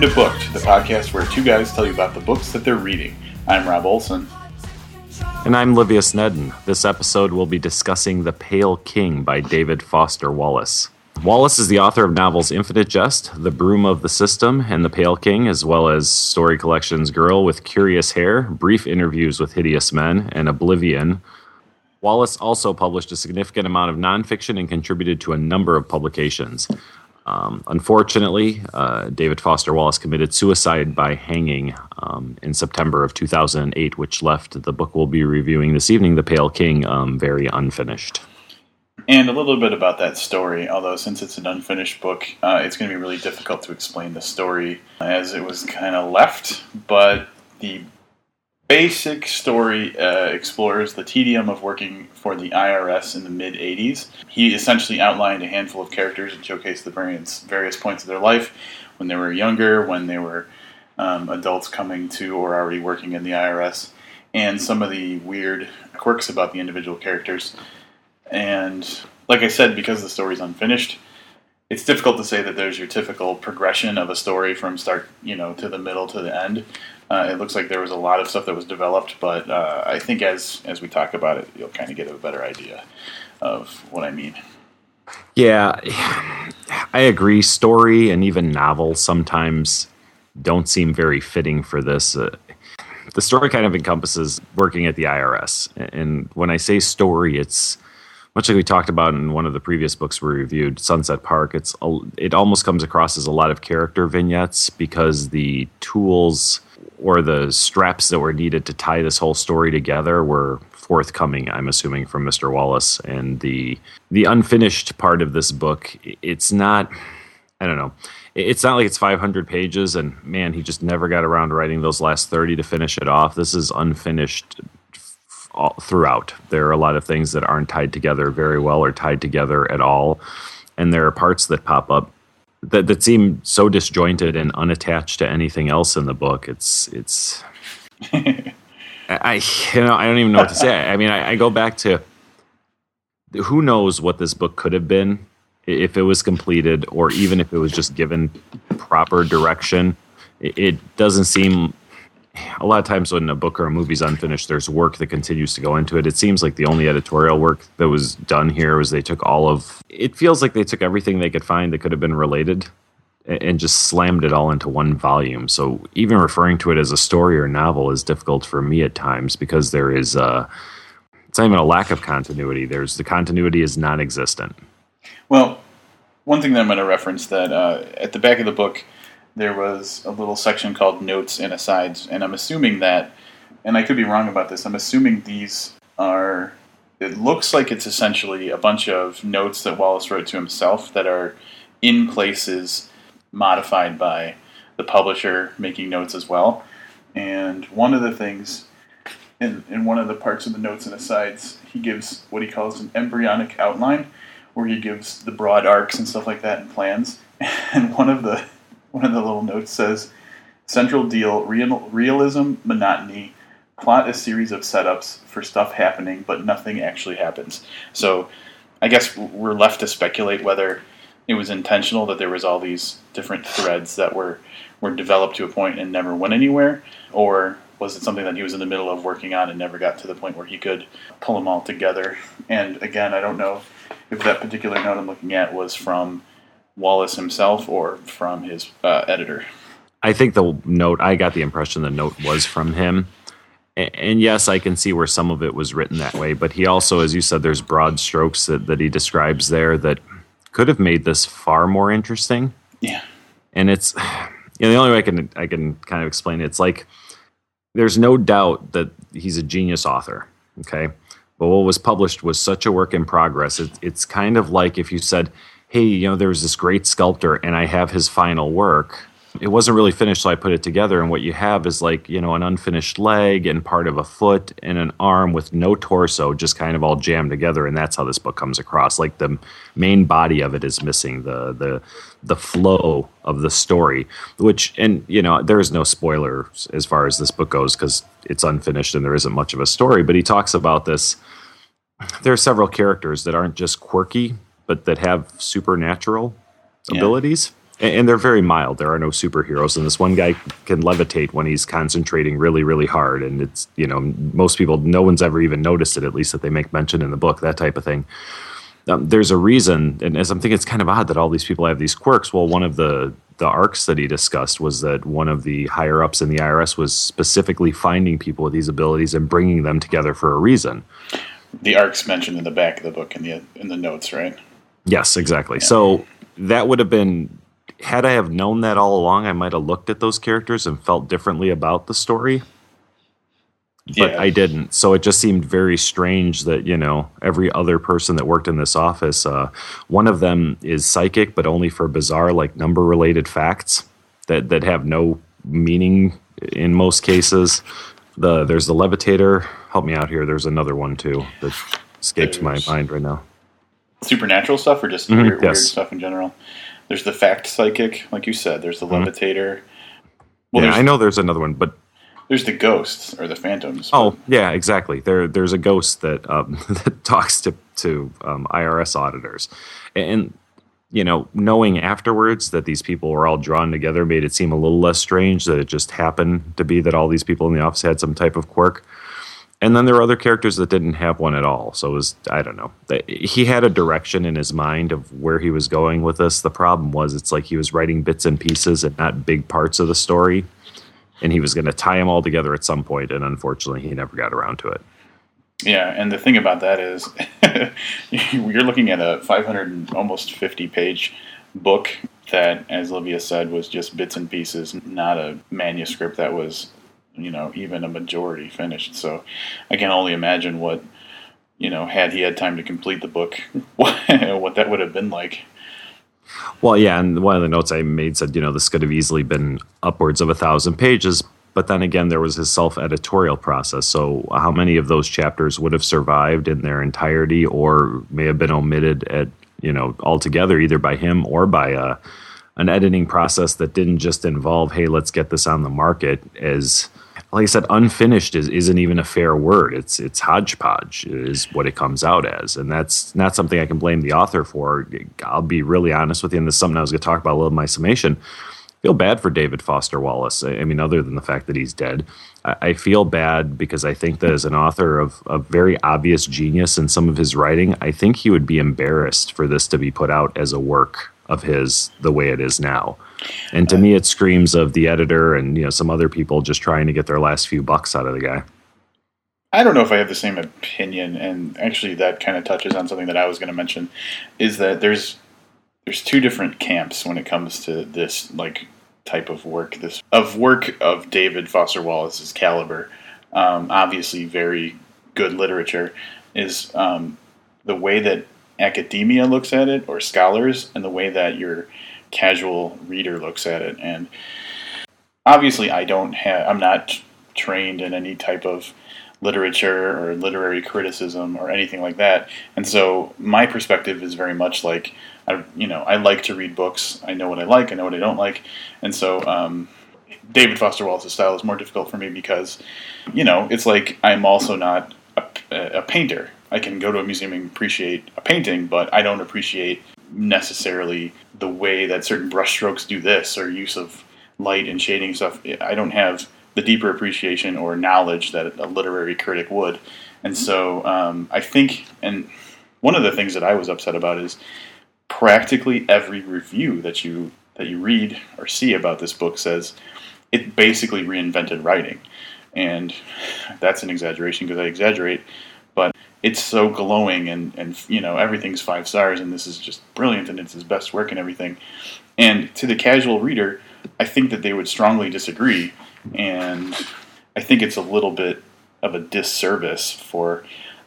Welcome to Booked, the podcast where two guys tell you about the books that they're reading. I'm Rob Olson. And I'm Livia Nedden. This episode will be discussing The Pale King by David Foster Wallace. Wallace is the author of novels Infinite Jest, The Broom of the System, and The Pale King, as well as story collections Girl with Curious Hair, Brief Interviews with Hideous Men, and Oblivion. Wallace also published a significant amount of nonfiction and contributed to a number of publications. Um, unfortunately, uh, David Foster Wallace committed suicide by hanging um, in September of 2008, which left the book we'll be reviewing this evening, The Pale King, um, very unfinished. And a little bit about that story, although since it's an unfinished book, uh, it's going to be really difficult to explain the story as it was kind of left. But the basic story uh, explores the tedium of working for the IRS in the mid 80s. He essentially outlined a handful of characters and showcased the various, various points of their life when they were younger, when they were um, adults coming to or already working in the IRS, and some of the weird quirks about the individual characters. And like I said, because the story's unfinished, it's difficult to say that there's your typical progression of a story from start, you know, to the middle to the end. Uh, it looks like there was a lot of stuff that was developed, but uh, I think as as we talk about it, you'll kind of get a better idea of what I mean. Yeah, I agree. Story and even novel sometimes don't seem very fitting for this. Uh, the story kind of encompasses working at the IRS, and when I say story, it's much like we talked about in one of the previous books we reviewed, Sunset Park. It's it almost comes across as a lot of character vignettes because the tools or the straps that were needed to tie this whole story together were forthcoming i'm assuming from mr wallace and the the unfinished part of this book it's not i don't know it's not like it's 500 pages and man he just never got around to writing those last 30 to finish it off this is unfinished all, throughout there are a lot of things that aren't tied together very well or tied together at all and there are parts that pop up that that seem so disjointed and unattached to anything else in the book. It's it's I you know I don't even know what to say. I mean I, I go back to who knows what this book could have been if it was completed or even if it was just given proper direction. It, it doesn't seem a lot of times when a book or a movie's unfinished, there's work that continues to go into it. It seems like the only editorial work that was done here was they took all of. It feels like they took everything they could find that could have been related and just slammed it all into one volume. So even referring to it as a story or novel is difficult for me at times because there is uh, it's not even a lack of continuity. There's the continuity is non-existent. Well, one thing that I'm going to reference that uh, at the back of the book there was a little section called notes and asides, and I'm assuming that, and I could be wrong about this, I'm assuming these are, it looks like it's essentially a bunch of notes that Wallace wrote to himself that are in places modified by the publisher making notes as well. And one of the things in, in one of the parts of the notes and asides, he gives what he calls an embryonic outline, where he gives the broad arcs and stuff like that and plans. And one of the one of the little notes says central deal real, realism monotony. Plot a series of setups for stuff happening but nothing actually happens. So i guess we're left to speculate whether it was intentional that there was all these different threads that were were developed to a point and never went anywhere or was it something that he was in the middle of working on and never got to the point where he could pull them all together? And again i don't know if that particular note i'm looking at was from Wallace himself or from his uh, editor? I think the note, I got the impression the note was from him. And yes, I can see where some of it was written that way, but he also, as you said, there's broad strokes that, that he describes there that could have made this far more interesting. Yeah. And it's, you know, the only way I can, I can kind of explain it, it's like there's no doubt that he's a genius author. Okay. But what was published was such a work in progress. It, it's kind of like if you said, hey, you know, there was this great sculptor and I have his final work. It wasn't really finished, so I put it together. And what you have is like, you know, an unfinished leg and part of a foot and an arm with no torso, just kind of all jammed together. And that's how this book comes across. Like the main body of it is missing, the the the flow of the story. Which and you know, there is no spoiler as far as this book goes because it's unfinished and there isn't much of a story. But he talks about this. There are several characters that aren't just quirky, but that have supernatural yeah. abilities. and, and they're very mild. There are no superheroes, and this one guy can levitate when he's concentrating really, really hard. And it's you know most people, no one's ever even noticed it. At least that they make mention in the book, that type of thing. Um, there's a reason, and as I'm thinking, it's kind of odd that all these people have these quirks. Well, one of the the arcs that he discussed was that one of the higher ups in the IRS was specifically finding people with these abilities and bringing them together for a reason. The arcs mentioned in the back of the book in the in the notes, right? Yes, exactly. Yeah. So that would have been had I have known that all along, I might have looked at those characters and felt differently about the story. But yeah. I didn't. So it just seemed very strange that, you know, every other person that worked in this office, uh, one of them is psychic, but only for bizarre, like number related facts that, that have no meaning in most cases. The There's the levitator. Help me out here. There's another one too that escapes there's my mind right now. Supernatural stuff or just mm-hmm, weird, yes. weird stuff in general? There's the fact psychic, like you said. There's the mm-hmm. levitator. Well, yeah, I know there's another one, but there's the ghosts or the phantoms. Oh, yeah, exactly. There, there's a ghost that um, that talks to to um, IRS auditors, and you know, knowing afterwards that these people were all drawn together made it seem a little less strange that it just happened to be that all these people in the office had some type of quirk. And then there were other characters that didn't have one at all. So it was, I don't know. He had a direction in his mind of where he was going with this. The problem was, it's like he was writing bits and pieces and not big parts of the story. And he was going to tie them all together at some point, and unfortunately, he never got around to it. Yeah, and the thing about that is, you're looking at a 500 almost 50 page book that, as Olivia said, was just bits and pieces, not a manuscript that was you know, even a majority finished. So I can only imagine what, you know, had he had time to complete the book, what, that would have been like. Well, yeah, and one of the notes I made said, you know, this could have easily been upwards of a thousand pages. But then again, there was his self editorial process. So, how many of those chapters would have survived in their entirety or may have been omitted at, you know, altogether, either by him or by a, uh, an editing process that didn't just involve, hey, let's get this on the market as like I said, unfinished is, isn't even a fair word. It's it's hodgepodge is what it comes out as, and that's not something I can blame the author for. I'll be really honest with you, and this is something I was going to talk about a little in my summation. I feel bad for David Foster Wallace. I mean, other than the fact that he's dead, I feel bad because I think that as an author of a very obvious genius in some of his writing, I think he would be embarrassed for this to be put out as a work of his the way it is now. And to me, it screams of the editor and you know some other people just trying to get their last few bucks out of the guy. I don't know if I have the same opinion, and actually, that kind of touches on something that I was going to mention. Is that there's there's two different camps when it comes to this like type of work, this of work of David Foster Wallace's caliber. Um, obviously, very good literature is um, the way that academia looks at it or scholars, and the way that your casual reader looks at it. And obviously, I don't have, I'm not trained in any type of literature or literary criticism or anything like that. And so my perspective is very much like, I, you know, I like to read books. I know what I like. I know what I don't like. And so, um, David Foster Wallace's style is more difficult for me because, you know, it's like I'm also not a, a painter. I can go to a museum and appreciate a painting, but I don't appreciate necessarily the way that certain brushstrokes do this or use of light and shading stuff. I don't have the deeper appreciation or knowledge that a literary critic would. And so um, I think, and one of the things that I was upset about is practically every review that you that you read or see about this book says it basically reinvented writing. And that's an exaggeration because I exaggerate, but it's so glowing and and you know everything's five stars and this is just brilliant and it's his best work and everything. And to the casual reader, I think that they would strongly disagree, and I think it's a little bit of a disservice for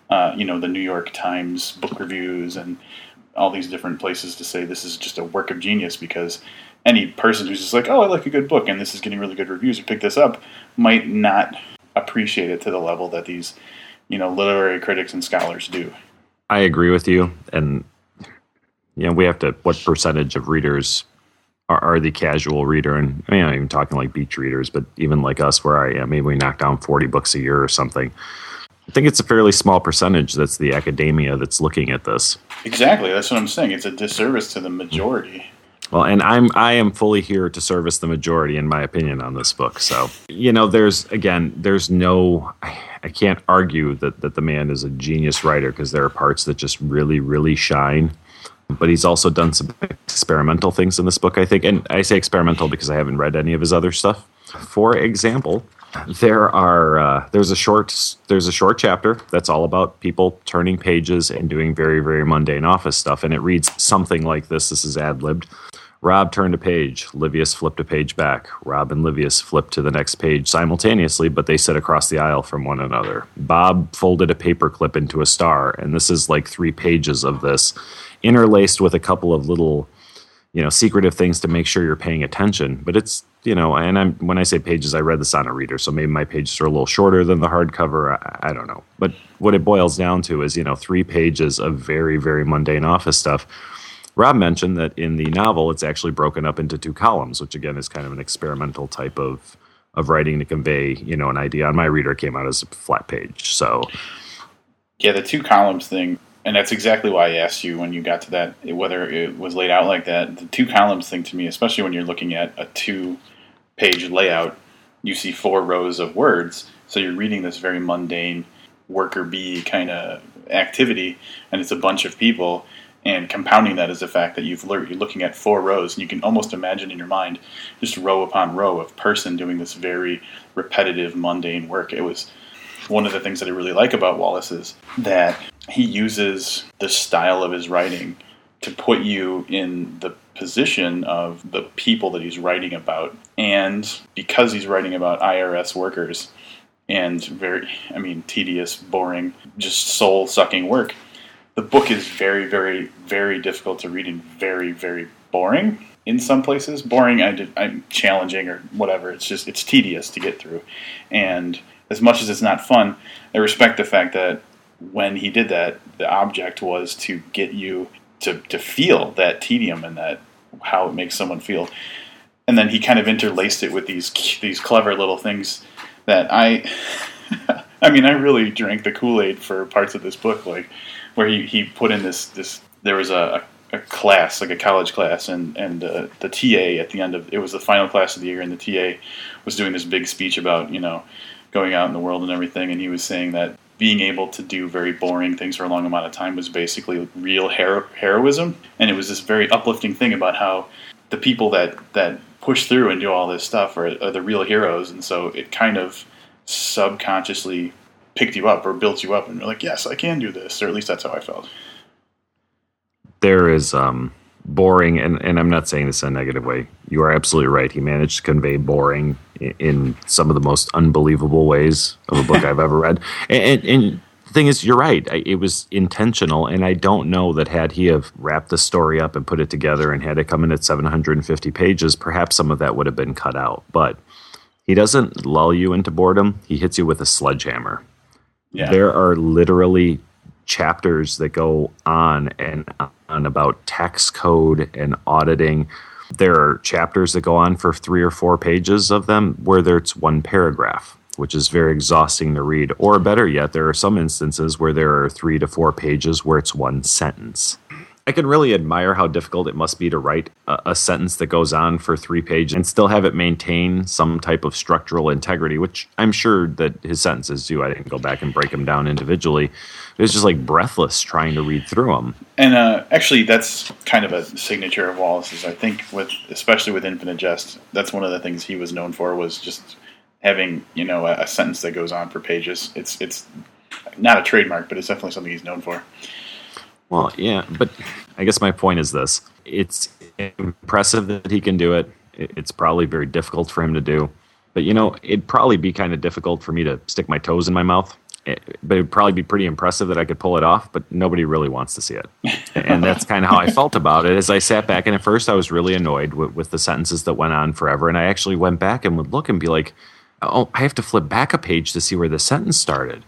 uh, you know the New York Times book reviews and all these different places to say this is just a work of genius because any person who's just like, oh, I like a good book and this is getting really good reviews or pick this up might not appreciate it to the level that these you know literary critics and scholars do. I agree with you, and you know we have to. What percentage of readers are, are the casual reader? And I mean, I'm even talking like beach readers, but even like us, where I am, maybe we knock down 40 books a year or something. I think it's a fairly small percentage that's the academia that's looking at this. Exactly, that's what I'm saying. It's a disservice to the majority. Well, and I'm I am fully here to service the majority, in my opinion, on this book. So you know, there's again, there's no, I, can't argue that that the man is a genius writer because there are parts that just really, really shine. But he's also done some experimental things in this book, I think, and I say experimental because I haven't read any of his other stuff. For example, there are uh, there's a short there's a short chapter that's all about people turning pages and doing very very mundane office stuff, and it reads something like this. This is ad libbed. Rob turned a page. Livius flipped a page back. Rob and Livius flipped to the next page simultaneously, but they sit across the aisle from one another. Bob folded a paperclip into a star, and this is like three pages of this, interlaced with a couple of little, you know, secretive things to make sure you're paying attention. But it's you know, and I'm when I say pages, I read this on a reader, so maybe my pages are a little shorter than the hardcover. I, I don't know, but what it boils down to is you know three pages of very very mundane office stuff Rob mentioned that in the novel, it's actually broken up into two columns, which again is kind of an experimental type of of writing to convey, you know, an idea. On my reader, came out as a flat page. So, yeah, the two columns thing, and that's exactly why I asked you when you got to that whether it was laid out like that. The two columns thing to me, especially when you're looking at a two page layout, you see four rows of words, so you're reading this very mundane worker bee kind of activity, and it's a bunch of people and compounding that is the fact that you've you're looking at four rows, and you can almost imagine in your mind just row upon row of person doing this very repetitive, mundane work. It was one of the things that I really like about Wallace is that he uses the style of his writing to put you in the position of the people that he's writing about. And because he's writing about IRS workers and very, I mean, tedious, boring, just soul sucking work, the book is very, very, very difficult to read and very, very boring in some places. Boring, I am challenging or whatever. It's just it's tedious to get through, and as much as it's not fun, I respect the fact that when he did that, the object was to get you to to feel that tedium and that how it makes someone feel, and then he kind of interlaced it with these these clever little things that I. I mean, I really drank the Kool Aid for parts of this book, like where he, he put in this this there was a, a class like a college class and and uh, the TA at the end of it was the final class of the year and the TA was doing this big speech about you know going out in the world and everything and he was saying that being able to do very boring things for a long amount of time was basically real hero- heroism. And it was this very uplifting thing about how the people that that push through and do all this stuff are, are the real heroes. And so it kind of subconsciously picked you up or built you up, and you're like, yes, I can do this, or at least that's how I felt. There is um, boring, and, and I'm not saying this in a negative way. You are absolutely right. He managed to convey boring in, in some of the most unbelievable ways of a book I've ever read. And, and, and the thing is, you're right. I, it was intentional, and I don't know that had he have wrapped the story up and put it together and had it come in at 750 pages, perhaps some of that would have been cut out. But he doesn't lull you into boredom. He hits you with a sledgehammer. Yeah. There are literally chapters that go on and on about tax code and auditing. There are chapters that go on for three or four pages of them where there's one paragraph, which is very exhausting to read. Or better yet, there are some instances where there are three to four pages where it's one sentence. I can really admire how difficult it must be to write a, a, sentence that goes on for three pages and still have it maintain some type of structural integrity, which I'm sure that his sentences do. I didn't go back and break them down individually. It was just like breathless trying to read through them. And uh, actually, that's kind of a signature of Wallace's. I think with especially with Infinite Jest, that's one of the things he was known for was just having you know a, a sentence that goes on for pages. It's it's not a trademark, but it's definitely something he's known for. Well, yeah, but I guess my point is this: it's impressive that he can do it. It's probably very difficult for him to do, but you know, it'd probably be kind of difficult for me to stick my toes in my mouth. It, but it'd probably be pretty impressive that I could pull it off. But nobody really wants to see it, and that's kind of how I felt about it. As I sat back, and at first I was really annoyed with, with the sentences that went on forever, and I actually went back and would look and be like, "Oh, I have to flip back a page to see where the sentence started."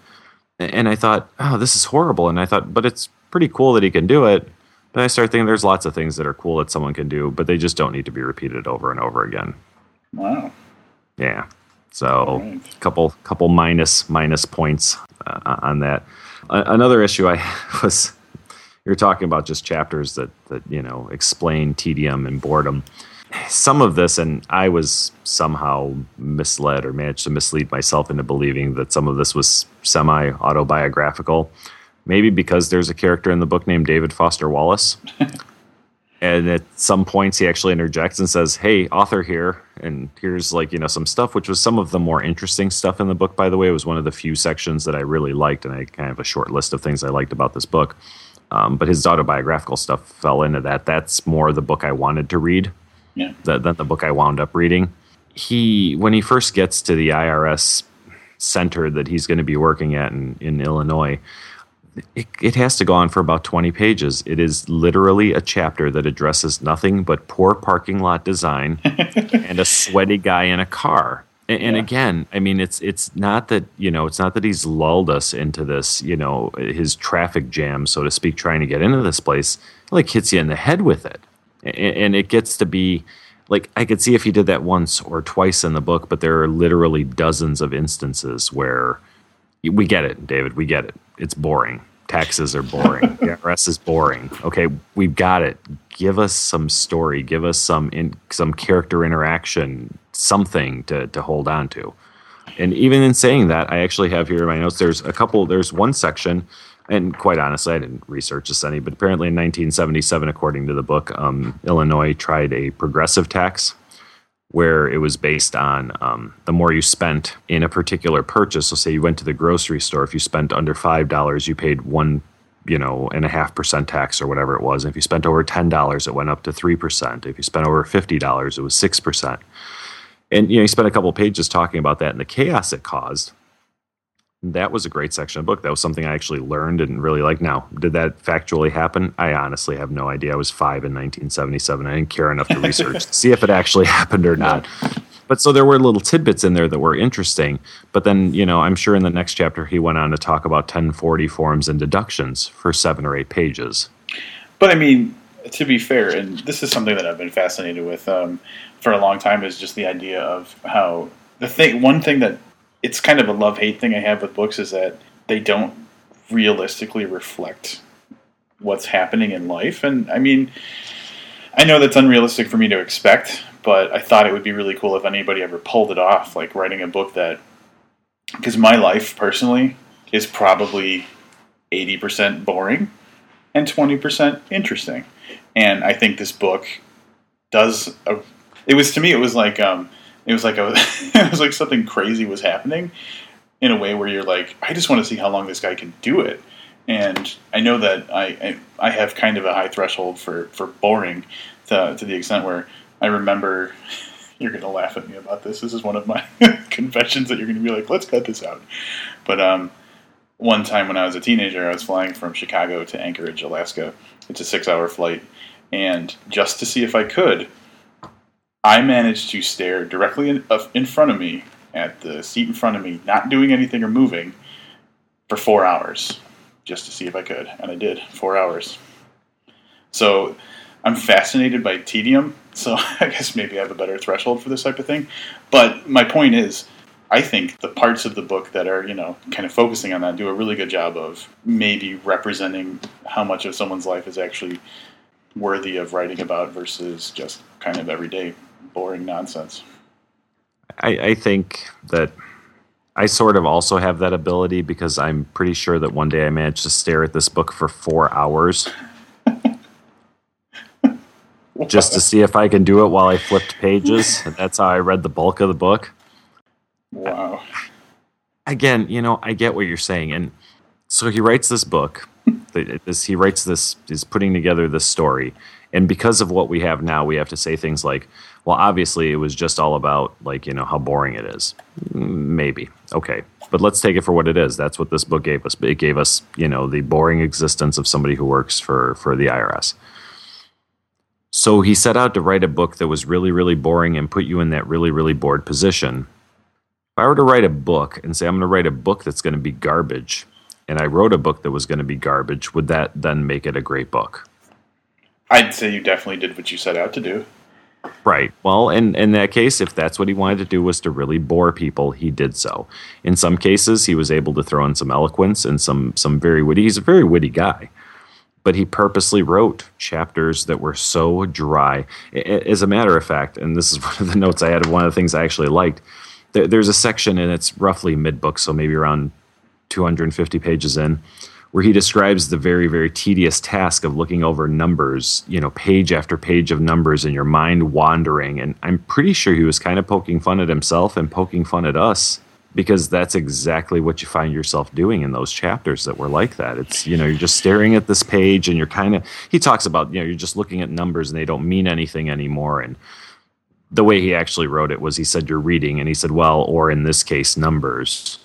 And I thought, "Oh, this is horrible." And I thought, "But it's pretty cool that he can do it. But I start thinking there's lots of things that are cool that someone can do, but they just don't need to be repeated over and over again. Wow. Yeah. So right. couple couple minus minus points uh, on that. Uh, another issue I was you're talking about just chapters that that you know explain tedium and boredom. Some of this, and I was somehow misled or managed to mislead myself into believing that some of this was semi autobiographical. Maybe because there's a character in the book named David Foster Wallace. and at some points he actually interjects and says hey author here and here's like you know some stuff which was some of the more interesting stuff in the book by the way it was one of the few sections that i really liked and i kind of have a short list of things i liked about this book um, but his autobiographical stuff fell into that that's more the book i wanted to read Yeah. than, the book i wound up reading he when he first gets to the irs center that he's going to be working at in, in illinois it, it has to go on for about 20 pages. It is literally a chapter that addresses nothing but poor parking lot design and a sweaty guy in a car. And, and again, I mean, it's it's not that you know, it's not that he's lulled us into this, you know, his traffic jam, so to speak, trying to get into this place. Like hits you in the head with it, and, and it gets to be like I could see if he did that once or twice in the book, but there are literally dozens of instances where we get it, David. We get it. It's boring. Taxes are boring. the IRS is boring. Okay, we've got it. Give us some story. Give us some in, some character interaction. Something to to hold on to. And even in saying that, I actually have here in my notes. There's a couple. There's one section, and quite honestly, I didn't research this any, but apparently in 1977, according to the book, um, Illinois tried a progressive tax where it was based on um, the more you spent in a particular purchase. So, say you went to the grocery store, if you spent under five dollars, you paid one, you know, and a half percent tax or whatever it was. And if you spent over ten dollars, it went up to three percent. If you spent over fifty dollars, it was six percent. And you know, you spent a couple pages talking about that and the chaos it caused. That was a great section of book. That was something I actually learned and really liked. Now, did that factually happen? I honestly have no idea. I was five in 1977. I didn't care enough to research to see if it actually happened or not. But so there were little tidbits in there that were interesting. But then, you know, I'm sure in the next chapter he went on to talk about 1040 forms and deductions for seven or eight pages. But I mean, to be fair, and this is something that I've been fascinated with um, for a long time, is just the idea of how the thing. One thing that it's kind of a love hate thing I have with books is that they don't realistically reflect what's happening in life. And I mean, I know that's unrealistic for me to expect, but I thought it would be really cool if anybody ever pulled it off, like writing a book that. Because my life personally is probably 80% boring and 20% interesting. And I think this book does a, it was to me it was like um it was like a it was like something crazy was happening in a way where you're like I just want to see how long this guy can do it. And I know that I I, I have kind of a high threshold for for boring to to the extent where I remember you're going to laugh at me about this. This is one of my confessions that you're going to be like, let's cut this out. But um, one time when I was a teenager, I was flying from Chicago to Anchorage, Alaska. It's a six hour flight. And just to see if I could, I managed to stare directly in, uh, in front of me at the seat in front of me, not doing anything or moving, for four hours, just to see if I could. And I did, four hours. So I'm fascinated by tedium, so I guess maybe I have a better threshold for this type of thing. But my point is, I think the parts of the book that are, you know, kind of focusing on that do a really good job of maybe representing how much of someone's life is actually worthy of writing about versus just kind of everyday boring nonsense. I, I think that I sort of also have that ability because I'm pretty sure that one day I managed to stare at this book for four hours just to see if I can do it while I flipped pages. That's how I read the bulk of the book. Wow. Again, you know, I get what you're saying. And so he writes this book. This, he writes this, is putting together this story. And because of what we have now, we have to say things like, well, obviously it was just all about, like, you know, how boring it is. Maybe. Okay. But let's take it for what it is. That's what this book gave us. It gave us, you know, the boring existence of somebody who works for, for the IRS. So he set out to write a book that was really, really boring and put you in that really, really bored position. If I were to write a book and say I'm going to write a book that's going to be garbage, and I wrote a book that was going to be garbage, would that then make it a great book? I'd say you definitely did what you set out to do. Right. Well, in, in that case, if that's what he wanted to do was to really bore people, he did so. In some cases, he was able to throw in some eloquence and some some very witty. He's a very witty guy. but he purposely wrote chapters that were so dry. As a matter of fact, and this is one of the notes I had, one of the things I actually liked. There's a section, and it's roughly mid book, so maybe around 250 pages in, where he describes the very, very tedious task of looking over numbers, you know, page after page of numbers, and your mind wandering. And I'm pretty sure he was kind of poking fun at himself and poking fun at us because that's exactly what you find yourself doing in those chapters that were like that. It's, you know, you're just staring at this page and you're kind of, he talks about, you know, you're just looking at numbers and they don't mean anything anymore. And the way he actually wrote it was he said, you're reading, and he said, well, or in this case, numbers.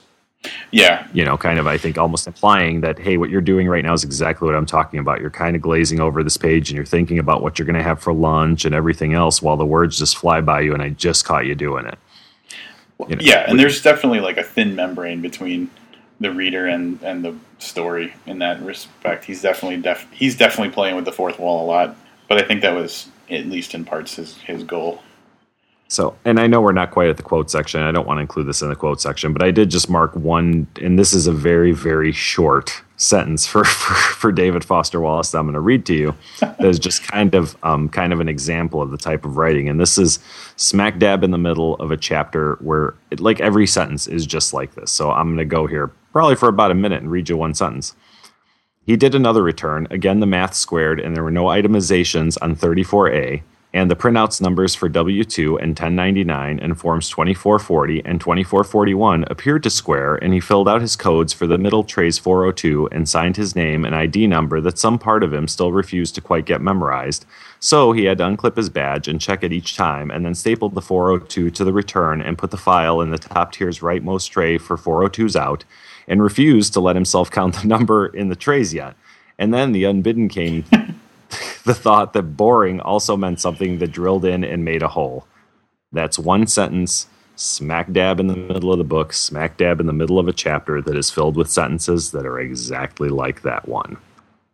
Yeah. You know, kind of, I think, almost implying that, hey, what you're doing right now is exactly what I'm talking about. You're kind of glazing over this page and you're thinking about what you're going to have for lunch and everything else while the words just fly by you, and I just caught you doing it. You know, yeah, and there's definitely like a thin membrane between the reader and, and the story in that respect. He's definitely def- he's definitely playing with the fourth wall a lot, but I think that was at least in parts his his goal. So, and I know we're not quite at the quote section. I don't want to include this in the quote section, but I did just mark one, and this is a very, very short sentence for, for, for David Foster Wallace that I'm going to read to you. that is just kind of um, kind of an example of the type of writing, and this is smack dab in the middle of a chapter where, it, like every sentence is just like this. So I'm going to go here probably for about a minute and read you one sentence. He did another return. Again, the math squared, and there were no itemizations on 34A and the printouts numbers for W2 and 1099 and forms 2440 and 2441 appeared to square, and he filled out his codes for the middle trays 402 and signed his name and ID number that some part of him still refused to quite get memorized. So he had to unclip his badge and check it each time, and then stapled the 402 to the return and put the file in the top tier's rightmost tray for 402s out, and refused to let himself count the number in the trays yet. And then the unbidden came the thought that boring also meant something that drilled in and made a hole. That's one sentence, smack dab in the middle of the book, smack dab in the middle of a chapter that is filled with sentences that are exactly like that one.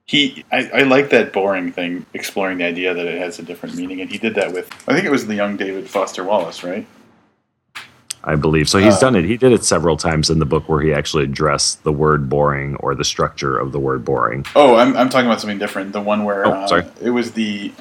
He, I, I like that boring thing, exploring the idea that it has a different meaning, and he did that with, I think it was the young David Foster Wallace, right? I believe. So he's uh, done it. He did it several times in the book where he actually addressed the word boring or the structure of the word boring. Oh, I'm, I'm talking about something different. The one where oh, uh, sorry. it was the.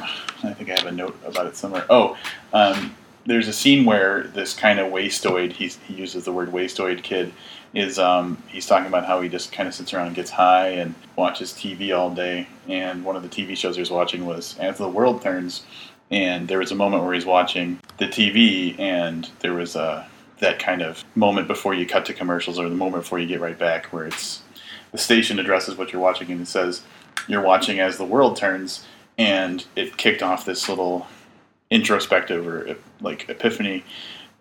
I think I have a note about it somewhere. Oh, um, there's a scene where this kind of wastoid, he uses the word wastoid kid, is um, he's talking about how he just kind of sits around and gets high and watches TV all day. And one of the TV shows he was watching was As the World Turns. And there was a moment where he's watching the TV, and there was a that kind of moment before you cut to commercials or the moment before you get right back where it's the station addresses what you're watching and it says you're watching as the world turns and it kicked off this little introspective or like epiphany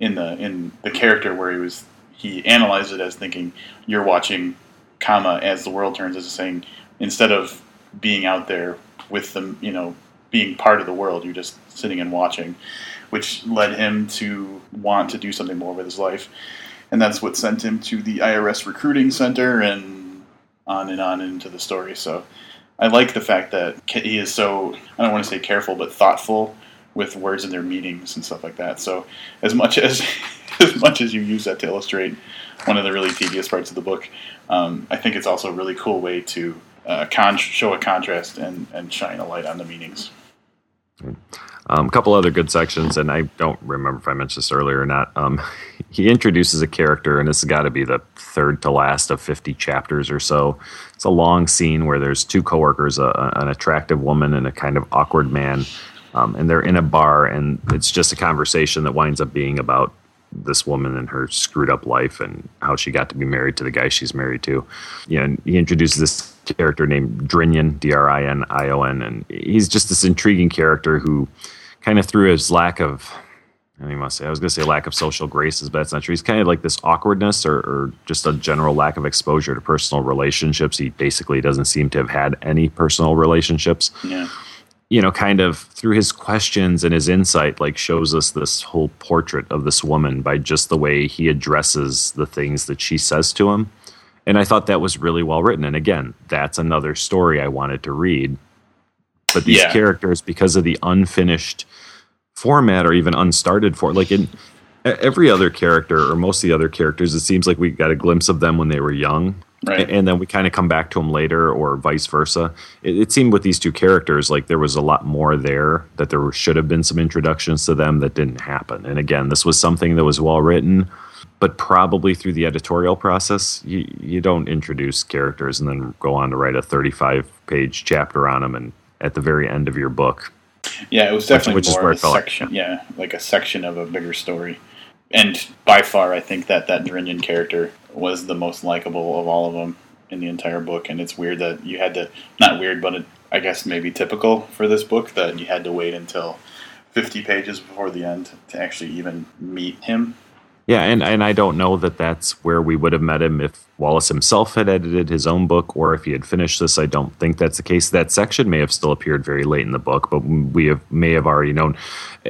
in the in the character where he was he analyzed it as thinking you're watching comma as the world turns as saying instead of being out there with them you know being part of the world you're just sitting and watching which led him to want to do something more with his life. And that's what sent him to the IRS recruiting center and on and on into the story. So I like the fact that he is so, I don't want to say careful, but thoughtful with words in their meanings and stuff like that. So as much as as much as you use that to illustrate one of the really tedious parts of the book, um, I think it's also a really cool way to uh, con- show a contrast and, and shine a light on the meanings. Um, a couple other good sections, and I don't remember if I mentioned this earlier or not. Um, he introduces a character, and this has got to be the third to last of 50 chapters or so. It's a long scene where there's two coworkers, a, an attractive woman and a kind of awkward man, um, and they're in a bar, and it's just a conversation that winds up being about this woman and her screwed up life and how she got to be married to the guy she's married to. You know, he introduces this character named Drinion, D R I N I O N, and he's just this intriguing character who kind of through his lack of I mean, must say I was going to say lack of social graces, but that's not true. He's kind of like this awkwardness or, or, just a general lack of exposure to personal relationships. He basically doesn't seem to have had any personal relationships. Yeah. You know, kind of through his questions and his insight, like shows us this whole portrait of this woman by just the way he addresses the things that she says to him. And I thought that was really well written. And again, that's another story I wanted to read. But these yeah. characters, because of the unfinished format or even unstarted for like in every other character or most of the other characters it seems like we got a glimpse of them when they were young Right. and then we kind of come back to them later or vice versa it, it seemed with these two characters like there was a lot more there that there should have been some introductions to them that didn't happen and again this was something that was well written but probably through the editorial process you, you don't introduce characters and then go on to write a 35 page chapter on them and at the very end of your book Yeah, it was definitely which is more where of it a felt like- section. Yeah, like a section of a bigger story. And by far, I think that that Drinion character was the most likable of all of them in the entire book. And it's weird that you had to not weird, but it, I guess maybe typical for this book that you had to wait until fifty pages before the end to actually even meet him. Yeah, and, and I don't know that that's where we would have met him if Wallace himself had edited his own book or if he had finished this. I don't think that's the case. That section may have still appeared very late in the book, but we have, may have already known.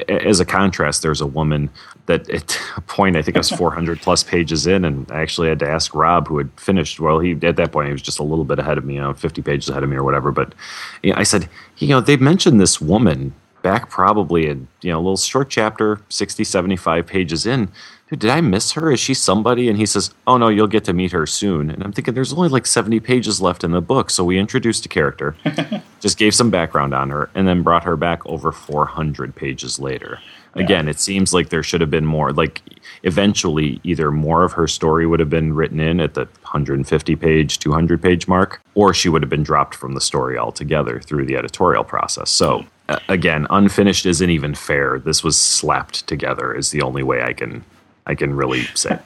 As a contrast, there's a woman that at a point, I think I was 400 plus pages in, and I actually had to ask Rob, who had finished. Well, he at that point, he was just a little bit ahead of me, you know, 50 pages ahead of me or whatever. But you know, I said, you know, they mentioned this woman back probably a you know a little short chapter 60 75 pages in did i miss her? Is she somebody? And he says oh no you'll get to meet her soon. And i'm thinking there's only like 70 pages left in the book so we introduced a character just gave some background on her and then brought her back over 400 pages later. Again it seems like there should have been more like eventually either more of her story would have been written in at the 150 page 200 page mark or she would have been dropped from the story altogether through the editorial process. So again unfinished isn't even fair. This was slapped together is the only way i can i can really say.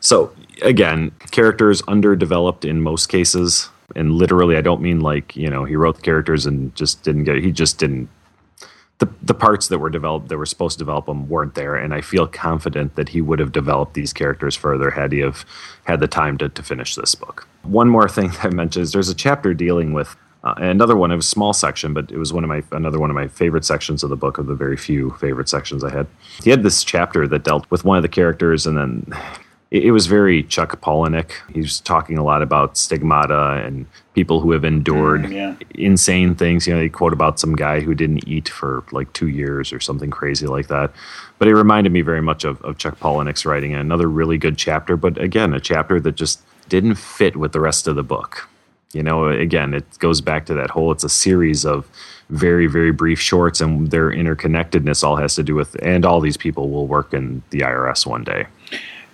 So again characters underdeveloped in most cases and literally i don't mean like you know he wrote the characters and just didn't get he just didn't the, the parts that were developed that were supposed to develop them weren't there and i feel confident that he would have developed these characters further had he have had the time to, to finish this book. One more thing that i mentioned is there's a chapter dealing with uh, another one it was a small section but it was one of my another one of my favorite sections of the book of the very few favorite sections i had he had this chapter that dealt with one of the characters and then it, it was very chuck palahniuk he was talking a lot about stigmata and people who have endured Mm, yeah. insane things. You know, they quote about some guy who didn't eat for like two years or something crazy like that. But it reminded me very much of, of Chuck Palahniuk's writing. Another really good chapter, but again, a chapter that just didn't fit with the rest of the book. You know, again, it goes back to that whole. It's a series of very, very brief shorts, and their interconnectedness all has to do with. And all these people will work in the IRS one day.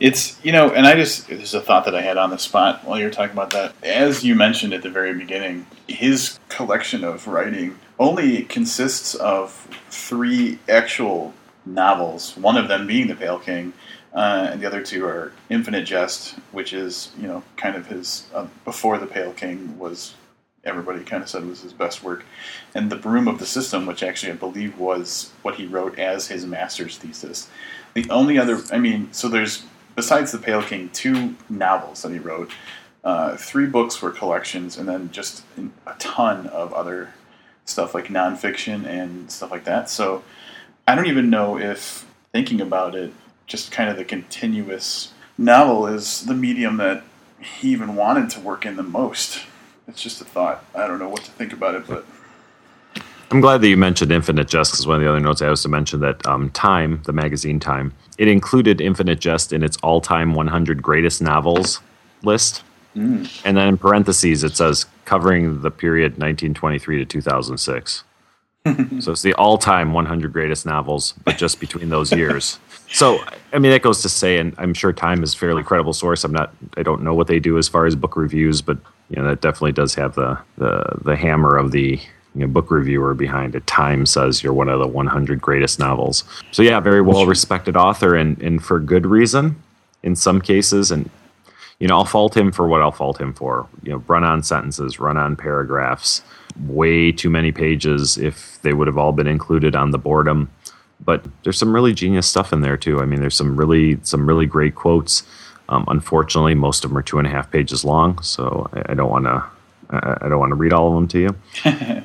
It's you know, and I just there's a thought that I had on the spot while you were talking about that. As you mentioned at the very beginning, his collection of writing only consists of three actual novels. One of them being The Pale King, uh, and the other two are Infinite Jest, which is you know kind of his uh, before The Pale King was everybody kind of said was his best work, and The Broom of the System, which actually I believe was what he wrote as his master's thesis. The only other, I mean, so there's besides The Pale King, two novels that he wrote. Uh, three books were collections, and then just a ton of other stuff like nonfiction and stuff like that. So I don't even know if thinking about it, just kind of the continuous novel is the medium that he even wanted to work in the most. It's just a thought. I don't know what to think about it, but I'm glad that you mentioned Infinite Jest because one of the other notes I also mentioned that um, Time, the magazine Time, it included Infinite Jest in its all-time 100 greatest novels list, and then in parentheses it says covering the period 1923 to 2006. so it's the all-time 100 greatest novels, but just between those years. So I mean that goes to say, and I'm sure Time is a fairly credible source. I'm not, I don't know what they do as far as book reviews, but you know that definitely does have the the the hammer of the you know, book reviewer behind it. Time says you're one of the 100 greatest novels. So yeah, very well respected author, and and for good reason in some cases. And you know, I'll fault him for what I'll fault him for. You know, run on sentences, run on paragraphs, way too many pages if they would have all been included on the boredom. But there's some really genius stuff in there too. I mean, there's some really some really great quotes. Um, unfortunately, most of them are two and a half pages long, so I, I don't want to I, I don't want to read all of them to you.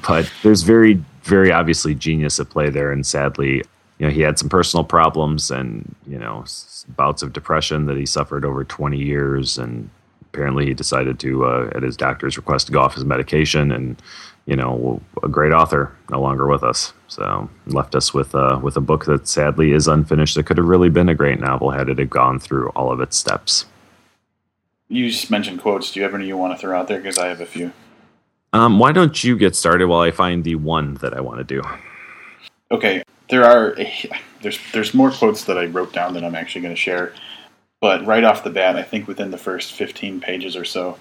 but there's very very obviously genius at play there, and sadly, you know, he had some personal problems and you know bouts of depression that he suffered over 20 years, and apparently he decided to, uh, at his doctor's request, to go off his medication. And you know, a great author, no longer with us, so left us with uh, with a book that sadly is unfinished. That could have really been a great novel had it had gone through all of its steps. You just mentioned quotes. Do you have any you want to throw out there? Because I have a few. Um, why don't you get started while I find the one that I want to do? Okay, there are a, there's there's more quotes that I wrote down that I'm actually going to share, but right off the bat, I think within the first 15 pages or so,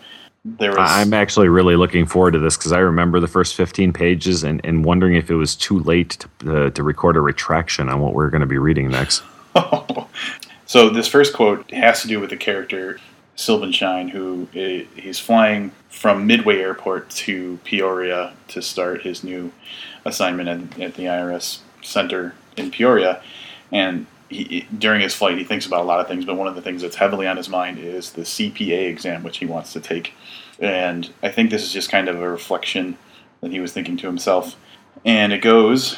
there was. I'm actually really looking forward to this because I remember the first 15 pages and, and wondering if it was too late to, uh, to record a retraction on what we're going to be reading next. so this first quote has to do with the character Sylvanshine, who he's flying from Midway Airport to Peoria to start his new assignment at, at the IRS center in Peoria, and he, during his flight, he thinks about a lot of things, but one of the things that's heavily on his mind is the CPA exam, which he wants to take. And I think this is just kind of a reflection that he was thinking to himself. And it goes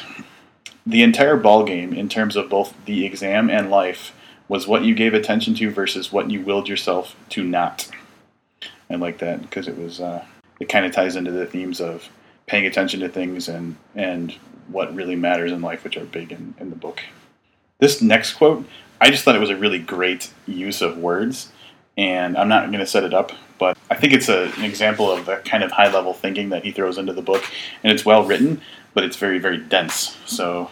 the entire ball game in terms of both the exam and life was what you gave attention to versus what you willed yourself to not. I like that because it was uh, it kind of ties into the themes of paying attention to things and and what really matters in life, which are big in, in the book. This next quote, I just thought it was a really great use of words, and I'm not going to set it up, but I think it's a, an example of the kind of high level thinking that he throws into the book, and it's well written, but it's very, very dense. So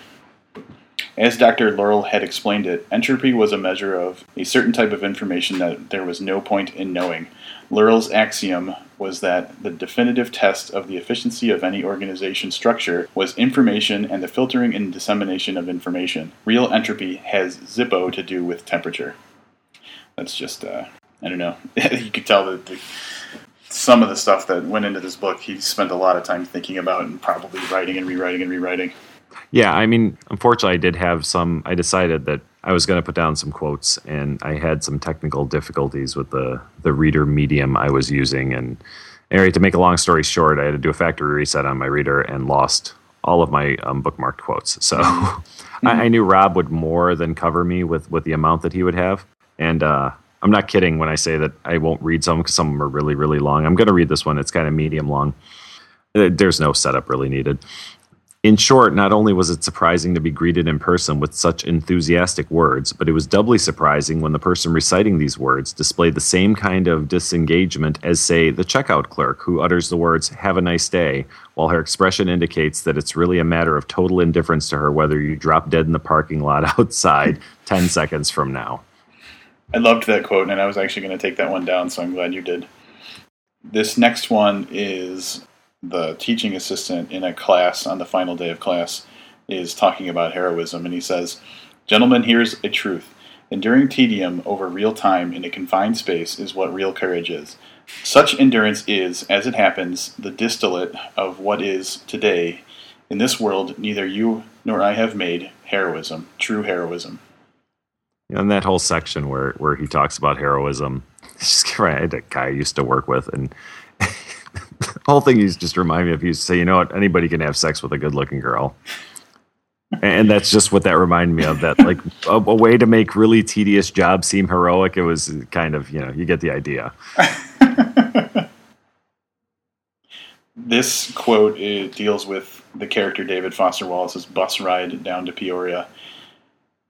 as Dr. Lehrl had explained it, entropy was a measure of a certain type of information that there was no point in knowing. Lehrl's axiom was that the definitive test of the efficiency of any organization structure was information and the filtering and dissemination of information. Real entropy has zippo to do with temperature. That's just, uh, I don't know. you could tell that the, some of the stuff that went into this book, he spent a lot of time thinking about and probably writing and rewriting and rewriting. Yeah, I mean, unfortunately, I did have some. I decided that I was going to put down some quotes, and I had some technical difficulties with the the reader medium I was using. And anyway, to make a long story short, I had to do a factory reset on my reader and lost all of my um, bookmarked quotes. So mm-hmm. I, I, knew Rob would more than cover me with with the amount that he would have, and uh, I'm not kidding when I say that I won't read some because some of them are really really long. I'm going to read this one. It's kind of medium long. There's no setup really needed. In short, not only was it surprising to be greeted in person with such enthusiastic words, but it was doubly surprising when the person reciting these words displayed the same kind of disengagement as, say, the checkout clerk who utters the words, Have a nice day, while her expression indicates that it's really a matter of total indifference to her whether you drop dead in the parking lot outside 10 seconds from now. I loved that quote, and I was actually going to take that one down, so I'm glad you did. This next one is the teaching assistant in a class on the final day of class is talking about heroism, and he says, Gentlemen, here's a truth. Enduring tedium over real time in a confined space is what real courage is. Such endurance is, as it happens, the distillate of what is today. In this world, neither you nor I have made heroism, true heroism. And that whole section where, where he talks about heroism, just right, a guy I used to work with, and whole thing he's just remind me of. To say, you know what, anybody can have sex with a good looking girl. and that's just what that reminded me of. That like a, a, way to make really tedious jobs seem heroic. It was kind of you know you get the idea. this quote uh, deals with the character David Foster Wallace's bus ride down to Peoria.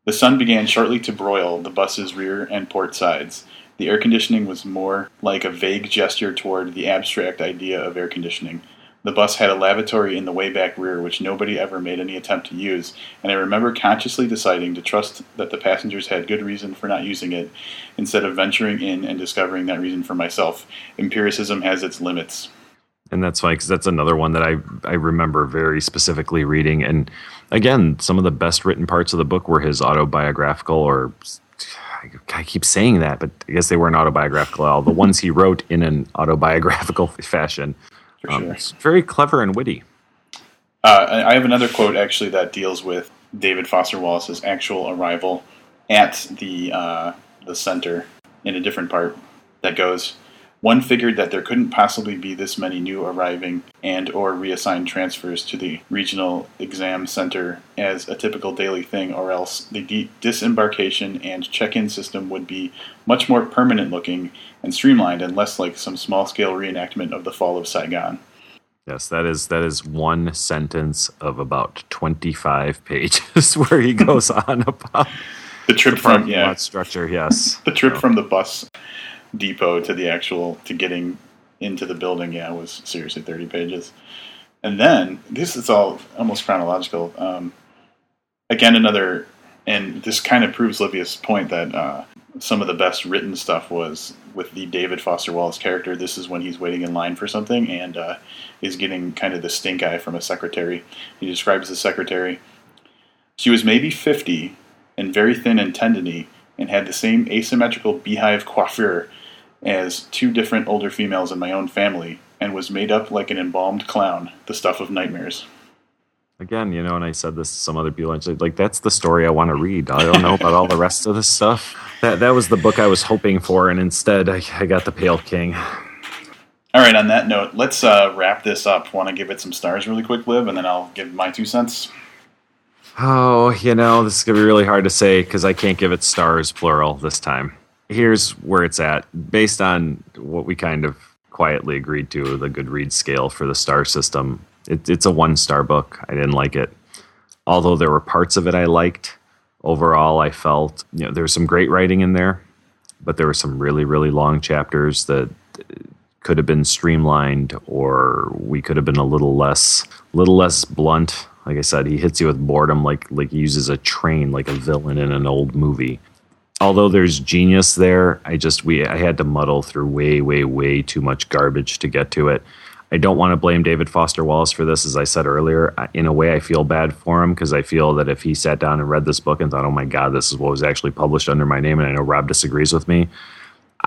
The sun began shortly to broil the bus's rear and port sides. The air conditioning was more like a vague gesture toward the abstract idea of air conditioning. The bus had a lavatory in the way back rear, which nobody ever made any attempt to use, and I remember consciously deciding to trust that the passengers had good reason for not using it, instead of venturing in and discovering that reason for myself. Empiricism has its limits. And that's why, because that's another one that I I remember very specifically reading. And again, some of the best written parts of the book were his autobiographical or I keep saying that, but I guess they weren't autobiographical at all. The ones he wrote in an autobiographical fashion. Um, sure. It's very clever and witty. Uh, I have another quote actually that deals with David Foster Wallace's actual arrival at the uh, the center in a different part that goes. One figured that there couldn't possibly be this many new arriving and or reassigned transfers to the regional exam center as a typical daily thing or else the de- disembarkation and check-in system would be much more permanent looking and streamlined and less like some small-scale reenactment of the fall of Saigon. Yes, that is that is one sentence of about 25 pages where he goes on about the trip the from yeah structure, yes. The trip so. from the bus depot to the actual to getting into the building, yeah, was seriously 30 pages. And then this is all almost chronological. Um, again, another, and this kind of proves Livia's point that uh, some of the best written stuff was with the David Foster Wallace character. This is when he's waiting in line for something and uh, is getting kind of the stink eye from a secretary. He describes the secretary. She was maybe 50 and very thin and tendony and had the same asymmetrical beehive coiffure as two different older females in my own family and was made up like an embalmed clown, the stuff of nightmares. Again, you know, and I said this to some other people. Like, that's the story I want to read. I don't know about all the rest of this stuff. That that was the book I was hoping for, and instead, I, I got the Pale King. All right. On that note, let's uh, wrap this up. Want to give it some stars really quick, Liv, and then I'll give my two cents. Oh, you know, this is gonna be really hard to say because I can't give it stars plural this time. Here's where it's at, based on what we kind of quietly agreed to the Goodreads scale for the star system. It, it's a one star book. I didn't like it. Although there were parts of it I liked, overall I felt you know there's some great writing in there, but there were some really really long chapters that uh, could have been streamlined or we could have been a little less little less blunt. Like I said, he hits you with boredom like like he uses a train like a villain in an old movie although there's genius there, I just we I had to muddle through way way way too much garbage to get to it. I don't want to blame David Foster Wallace for this, as I said earlier. In a way, I feel bad for him because I feel that if he sat down and read this book and thought, "Oh my God, this is what was actually published under my name," and I know Rob disagrees with me,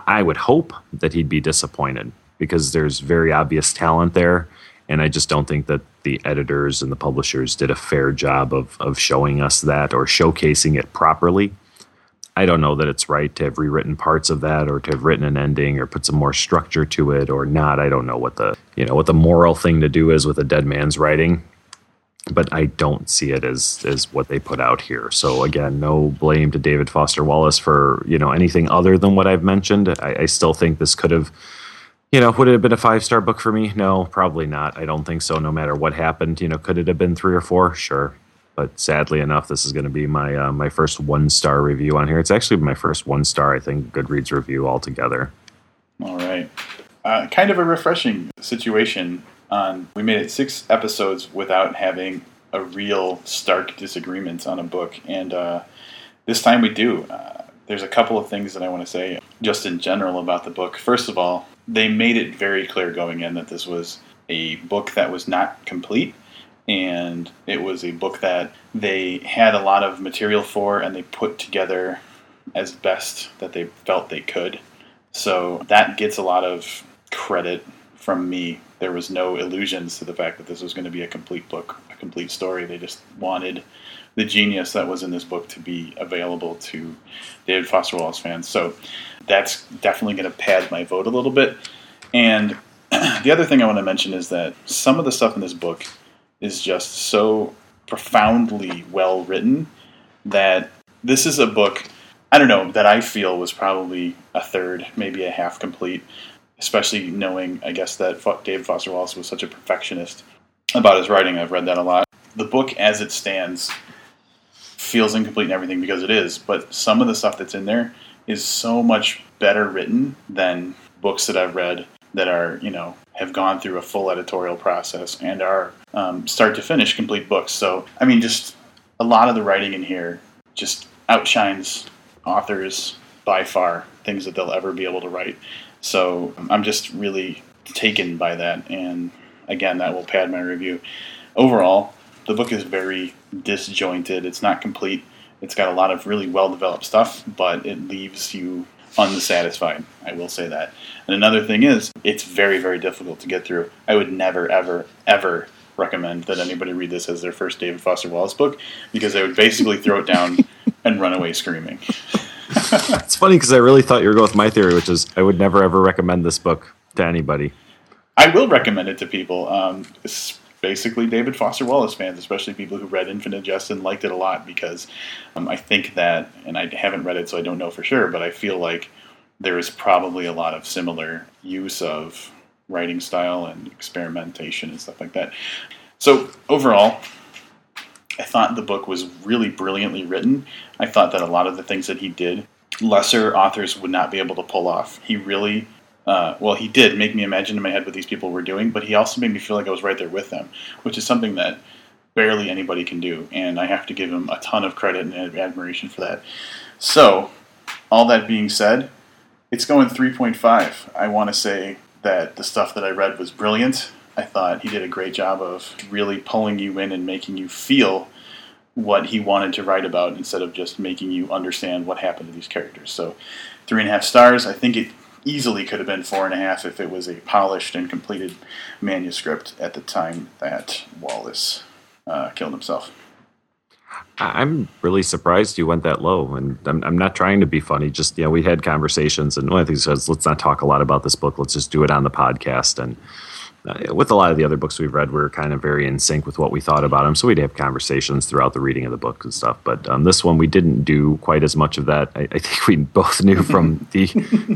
I would hope that he'd be disappointed because there's very obvious talent there, and I just don't think that the editors and the publishers did a fair job of of showing us that or showcasing it properly. I don't know that it's right to have rewritten parts of that or to have written an ending or put some more structure to it or not. I don't know what the you know what the moral thing to do is with a dead man's writing. But I don't see it as as what they put out here. So again, no blame to David Foster Wallace for you know anything other than what I've mentioned. I, I still think this could have, you know, would it have been a five star book for me? No, probably not. I don't think so. No matter what happened, you know, could it have been three or four? Sure, but sadly enough, this is going to be my uh, my first one star review on here. It's actually my first one star, I think, Goodreads review altogether. All right, uh, kind of a refreshing situation. On we made it six episodes without having a real stark disagreement on a book, and uh, this time we do. Uh, there's a couple of things that I want to say just in general about the book. First of all, they made it very clear going in that this was a book that was not complete and it was a book that they had a lot of material for and they put together as best that they felt they could. So that gets a lot of credit from me. There was no illusions to the fact that this was going to be a complete book, a complete story. They just wanted the genius that was in this book to be available to David Foster Wallace fans. So that's definitely going to pad my vote a little bit. And the other thing I want to mention is that some of the stuff in this book is just so profoundly well written that this is a book I don't know that I feel was probably a third, maybe a half complete, especially knowing I guess that David Foster Wallace was such a perfectionist about his writing. I've read that a lot. The book as it stands feels incomplete and everything because it is, but some of the stuff that's in there is so much better written than books that I've read that are, you know, have gone through a full editorial process and are um, start to finish complete books. So, I mean, just a lot of the writing in here just outshines authors by far, things that they'll ever be able to write. So, I'm just really taken by that. And again, that will pad my review. Overall, the book is very disjointed, it's not complete. It's got a lot of really well developed stuff, but it leaves you unsatisfied. I will say that. And another thing is, it's very, very difficult to get through. I would never, ever, ever recommend that anybody read this as their first David Foster Wallace book because they would basically throw it down and run away screaming. it's funny because I really thought you were going with my theory, which is I would never, ever recommend this book to anybody. I will recommend it to people. Um, basically David Foster Wallace fans, especially people who read Infinite Jest and liked it a lot because um, I think that, and I haven't read it so I don't know for sure, but I feel like there is probably a lot of similar use of writing style and experimentation and stuff like that. So overall, I thought the book was really brilliantly written. I thought that a lot of the things that he did lesser authors would not be able to pull off. He really, uh, well, he did make me imagine in my head what these people were doing, but he also made me feel like I was right there with them, which is something that barely anybody can do. And I have to give him a ton of credit and admiration for that. So, all that being said, it's going 3.5. I want to say that the stuff that I read was brilliant. I thought he did a great job of really pulling you in and making you feel what he wanted to write about instead of just making you understand what happened to these characters. So, three and a half stars. I think it easily could have been four and a half if it was a polished and completed manuscript at the time that Wallace uh, killed himself. I'm really surprised you went that low, and I'm, I'm not trying to be funny. Just you know, we had conversations, and one of the things was let's not talk a lot about this book. Let's just do it on the podcast. And uh, with a lot of the other books we've read, we are kind of very in sync with what we thought about them. So we'd have conversations throughout the reading of the book and stuff. But um, this one, we didn't do quite as much of that. I, I think we both knew from the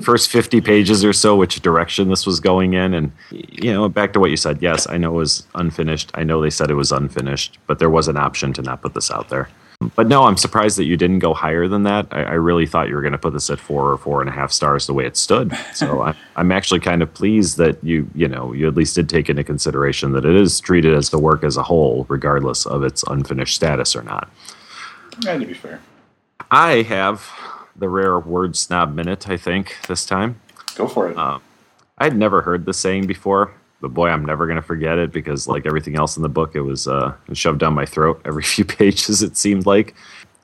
first 50 pages or so which direction this was going in. And, you know, back to what you said, yes, I know it was unfinished. I know they said it was unfinished, but there was an option to not put this out there. But no, I'm surprised that you didn't go higher than that. I, I really thought you were going to put this at four or four and a half stars the way it stood. So I, I'm actually kind of pleased that you, you know, you at least did take into consideration that it is treated as the work as a whole, regardless of its unfinished status or not. Yeah, to be fair. I have the rare word snob minute. I think this time. Go for it. Uh, I'd never heard the saying before but boy, I'm never going to forget it because, like everything else in the book, it was uh, shoved down my throat every few pages. It seemed like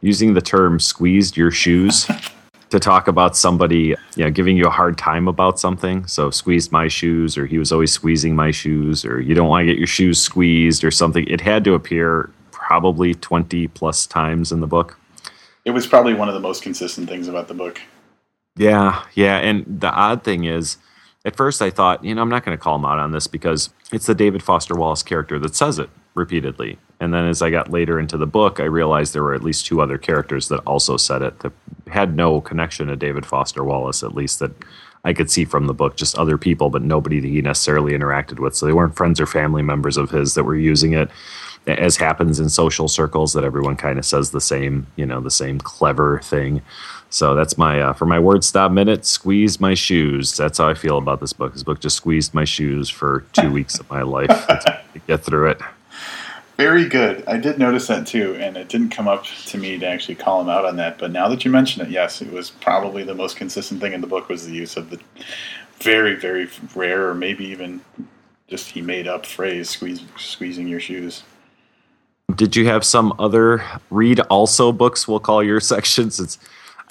using the term "squeezed your shoes" to talk about somebody, you know, giving you a hard time about something. So, squeezed my shoes, or he was always squeezing my shoes, or you don't want to get your shoes squeezed, or something. It had to appear probably 20 plus times in the book. It was probably one of the most consistent things about the book. Yeah, yeah, and the odd thing is at first, I thought, you know, I'm not going to call him out on this because it's the David Foster Wallace character that says it repeatedly. And then as I got later into the book, I realized there were at least two other characters that also said it that had no connection to David Foster Wallace, at least that I could see from the book, just other people, but nobody that he necessarily interacted with. So they weren't friends or family members of his that were using it, as happens in social circles, that everyone kind of says the same, you know, the same clever thing. So that's my uh, for my word stop minute. Squeeze my shoes. That's how I feel about this book. This book just squeezed my shoes for two weeks of my life to get through it. Very good. I did notice that too, and it didn't come up to me to actually call him out on that. But now that you mention it, yes, it was probably the most consistent thing in the book was the use of the very, very rare, or maybe even just he made up phrase "squeeze, squeezing your shoes." Did you have some other read also books? We'll call your sections. It's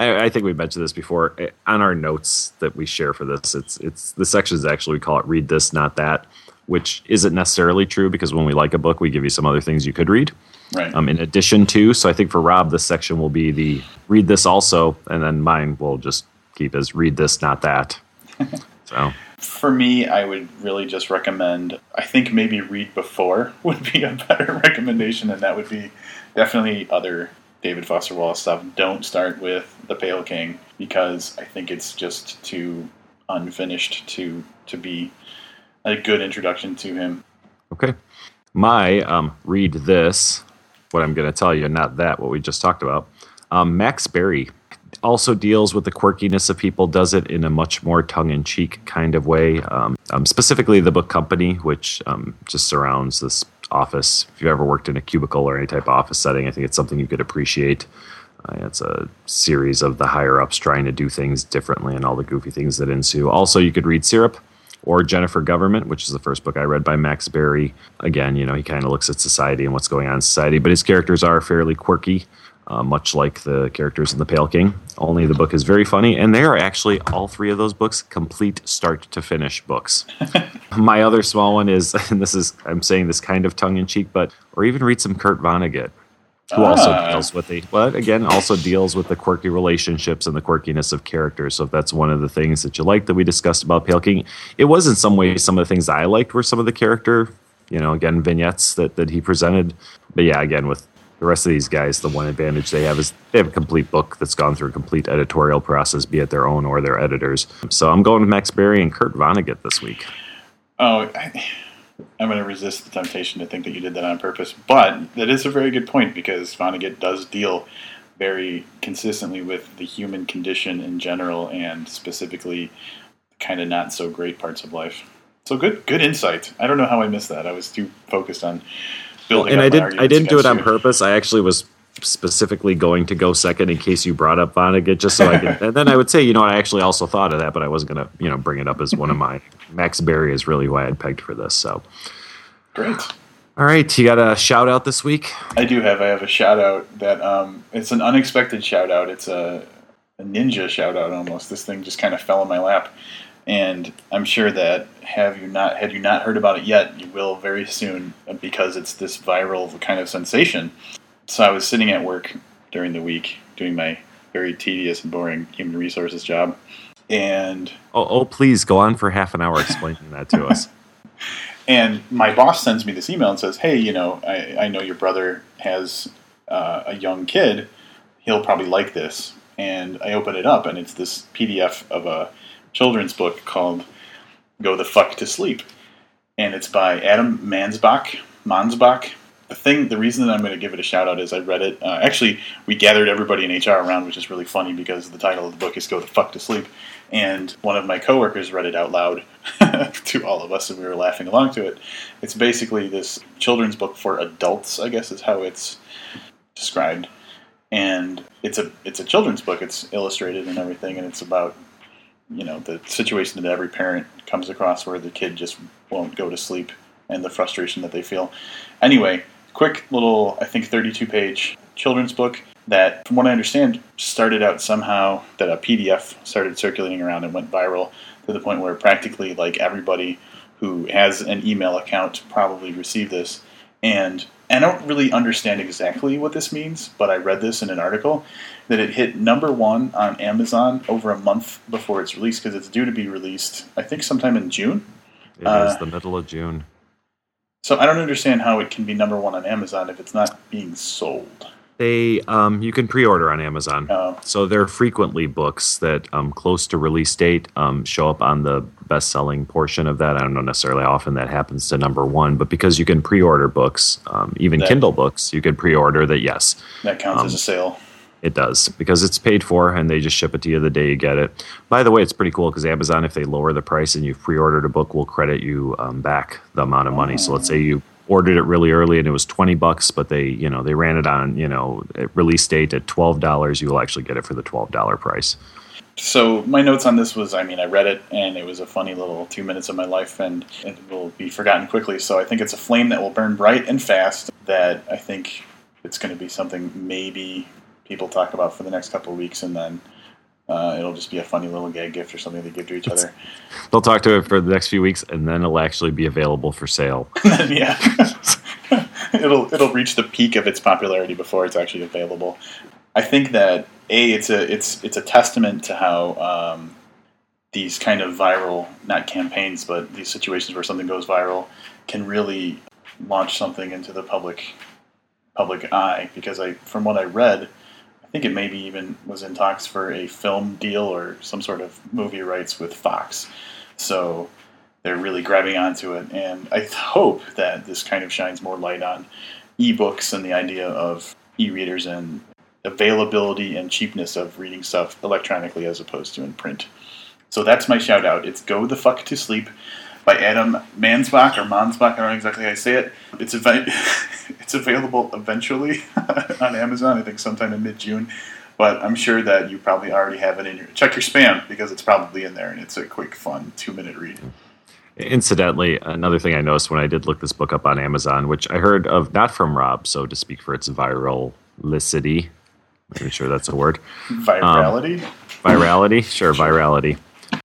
I, I, think we mentioned this before on our notes that we share for this. It's it's the sections actually we call it "read this, not that," which isn't necessarily true because when we like a book, we give you some other things you could read. Right. Um, in addition to, so I think for Rob, this section will be the "read this also," and then mine will just keep as "read this, not that." so. For me, I would really just recommend. I think maybe read before would be a better recommendation, and that would be definitely other David Foster Wallace stuff, don't start with The Pale King because I think it's just too unfinished to to be a good introduction to him. Okay. My um, read this, what I'm going to tell you, not that, what we just talked about. Um, Max Barry also deals with the quirkiness of people, does it in a much more tongue in cheek kind of way. Um, um, specifically, the book company, which um, just surrounds this office. If you've ever worked in a cubicle or any type of office setting, I think it's something you could appreciate. Uh, it's a series of the higher ups trying to do things differently and all the goofy things that ensue. Also, you could read Syrup or Jennifer Government, which is the first book I read by Max Barry. Again, you know, he kind of looks at society and what's going on in society, but his characters are fairly quirky uh, much like the characters in The Pale King. Only the book is very funny, and they are actually all three of those books complete start to finish books. My other small one is, and this is, I'm saying this kind of tongue in cheek, but, or even read some Kurt Vonnegut. Who ah. also deals with the, but again, also deals with the quirky relationships and the quirkiness of characters. So if that's one of the things that you like that we discussed about Pale King, it was in some ways some of the things I liked were some of the character you know, again, vignettes that, that he presented. But yeah, again, with the rest of these guys, the one advantage they have is they have a complete book that's gone through a complete editorial process, be it their own or their editors. So I'm going with Max Barry and Kurt Vonnegut this week. Oh, I, am going to resist the temptation to think that you did that on purpose, but that is a very good point because Vonnegut does deal very consistently with the human condition in general and specifically kind of not so great parts of life. So good, good insight. I don't know how I missed that. I was too focused on building. And I did. I didn't do it on you. purpose. I actually was specifically going to go second in case you brought up Vonnegut, just so I could. and then I would say, you know, I actually also thought of that, but I wasn't going to, you know, bring it up as one of my. Max Barry is really why I'd pegged for this. So great. All right, you got a shout out this week? I do have. I have a shout out that um, it's an unexpected shout out. It's a, a ninja shout out almost. This thing just kind of fell in my lap, and I'm sure that have you not had you not heard about it yet, you will very soon because it's this viral kind of sensation. So I was sitting at work during the week doing my very tedious and boring human resources job, and oh, oh please go on for half an hour explaining that to us. And my boss sends me this email and says, "Hey, you know, I, I know your brother has uh, a young kid. He'll probably like this." And I open it up, and it's this PDF of a children's book called "Go the Fuck to Sleep," and it's by Adam Mansbach. Mansbach. The thing, the reason that I'm going to give it a shout out is I read it. Uh, actually, we gathered everybody in HR around, which is really funny because the title of the book is "Go the Fuck to Sleep," and one of my coworkers read it out loud to all of us, and we were laughing along to it. It's basically this children's book for adults, I guess is how it's described, and it's a it's a children's book. It's illustrated and everything, and it's about you know the situation that every parent comes across where the kid just won't go to sleep and the frustration that they feel. Anyway, quick little I think 32 page children's book that, from what I understand, started out somehow that a PDF started circulating around and went viral to the point where practically like everybody who has an email account probably received this. And I don't really understand exactly what this means, but I read this in an article that it hit number one on Amazon over a month before it's released because it's due to be released, I think, sometime in June. It uh, is the middle of June. So I don't understand how it can be number one on Amazon if it's not being sold. They um, you can pre-order on Amazon. Oh. So there are frequently books that um, close to release date um, show up on the best-selling portion of that. I don't know necessarily how often that happens to number one, but because you can pre-order books, um, even That- Kindle books, you can pre-order that. Yes, That counts Um, as a sale. it does because it's paid for and they just ship it to you the day you get it. By the way, it's pretty cool because Amazon, if they lower the price and you've pre-ordered a book, will credit you um, back the amount of money. So let's say you ordered it really early and it was twenty bucks, but they you know they ran it on you know release date at twelve dollars. You will actually get it for the twelve dollar price. So my notes on this was, I mean, I read it and it was a funny little two minutes of my life, and it will be forgotten quickly. So I think it's a flame that will burn bright and fast. That I think it's going to be something maybe people talk about for the next couple of weeks, and then uh, it'll just be a funny little gag gift or something they give to each other. They'll talk to it for the next few weeks and then it'll actually be available for sale. yeah, it'll it'll reach the peak of its popularity before it's actually available. I think that a it's a it's it's a testament to how um, these kind of viral not campaigns but these situations where something goes viral can really launch something into the public public eye because I from what I read think it maybe even was in talks for a film deal or some sort of movie rights with Fox so they're really grabbing onto it and I hope that this kind of shines more light on ebooks and the idea of e-readers and availability and cheapness of reading stuff electronically as opposed to in print. So that's my shout out. It's Go the Fuck to Sleep by Adam Mansbach or Mansbach, I don't know exactly how I say it. It's it's available eventually on Amazon, I think sometime in mid June. But I'm sure that you probably already have it in your check your spam because it's probably in there and it's a quick, fun two minute read. Incidentally, another thing I noticed when I did look this book up on Amazon, which I heard of not from Rob, so to speak for its viralicity. I'm sure that's a word. Virality? Um, virality, sure, virality.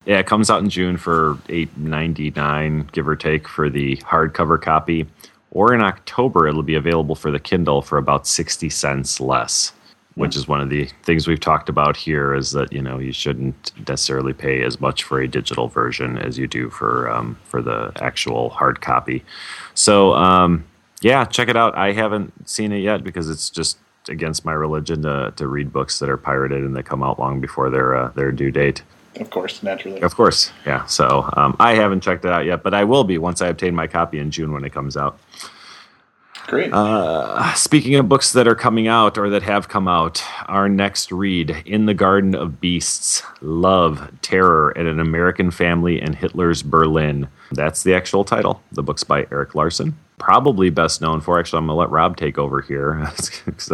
Yeah, it comes out in June for eight ninety nine, give or take, for the hardcover copy. Or in October, it'll be available for the Kindle for about sixty cents less. Which is one of the things we've talked about here is that you know you shouldn't necessarily pay as much for a digital version as you do for um, for the actual hard copy. So um, yeah, check it out. I haven't seen it yet because it's just against my religion to, to read books that are pirated and that come out long before their uh, their due date. Of course, naturally. Of course, yeah. So um, I haven't checked it out yet, but I will be once I obtain my copy in June when it comes out. Great. Uh, speaking of books that are coming out or that have come out, our next read, In the Garden of Beasts Love, Terror, and an American Family in Hitler's Berlin. That's the actual title. The book's by Erik Larson. Probably best known for, actually, I'm going to let Rob take over here because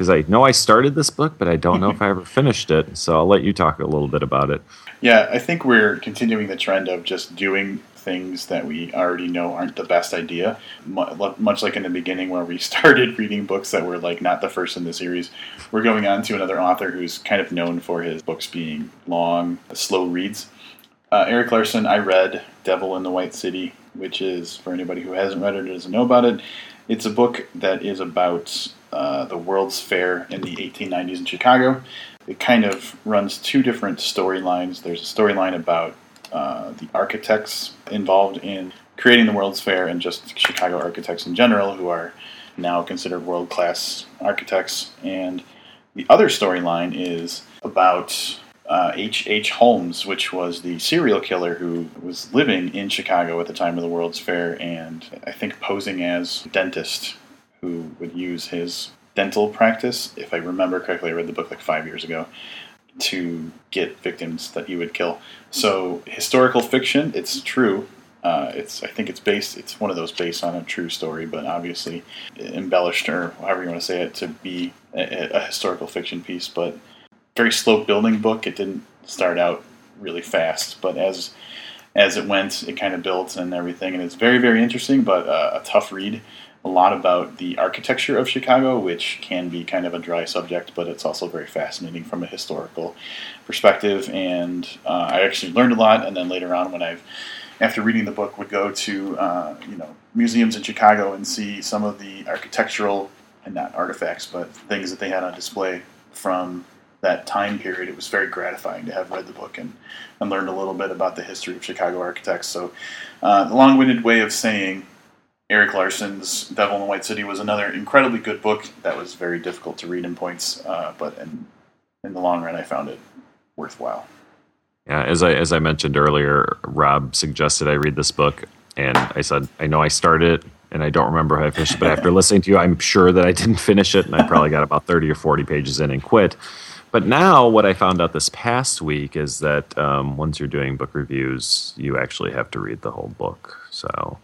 I know I started this book, but I don't know if I ever finished it. So I'll let you talk a little bit about it. Yeah, I think we're continuing the trend of just doing things that we already know aren't the best idea. Much like in the beginning, where we started reading books that were like not the first in the series, we're going on to another author who's kind of known for his books being long, slow reads. Uh, Erik Larson, I read Devil in the White City, which is, for anybody who hasn't read it or doesn't know about it, it's a book that is about uh, the World's Fair in the 1890s in Chicago. It kind of runs two different storylines. There's a storyline about uh, the architects involved in creating the World's Fair and just Chicago architects in general, who are now considered world class architects. And the other storyline is about H. Uh, H. Holmes, which was the serial killer who was living in Chicago at the time of the World's Fair and I think posing as dentist who would use his dental practice, if I remember correctly, I read the book like five years ago, to get victims that he would kill. So historical fiction, it's true. Uh, it's I think it's based. It's one of those based on a true story, but obviously embellished or however you want to say it to be a, a historical fiction piece. But very slow building book. It didn't start out really fast, but as as it went, it kind of built and everything, and it's very very interesting, but uh, a tough read a lot about the architecture of Chicago, which can be kind of a dry subject, but it's also very fascinating from a historical perspective. And uh, I actually learned a lot. And then later on, when I've after reading the book, would go to uh, you know museums in Chicago and see some of the architectural and not artifacts, but things that they had on display from that time period. It was very gratifying to have read the book and, and learned a little bit about the history of Chicago architects. So, uh, the long-winded way of saying Erik Larson's Devil in the White City was another incredibly good book that was very difficult to read in points, uh, but in, in the long run, I found it worthwhile. Yeah, as I as I mentioned earlier, Rob suggested I read this book, and I said I know I started it, and I don't remember how I finished it. But after listening to you, I'm sure that I didn't finish it, and I probably got about thirty or forty pages in and quit. But now, what I found out this past week is that um, once you're doing book reviews, you actually have to read the whole book. So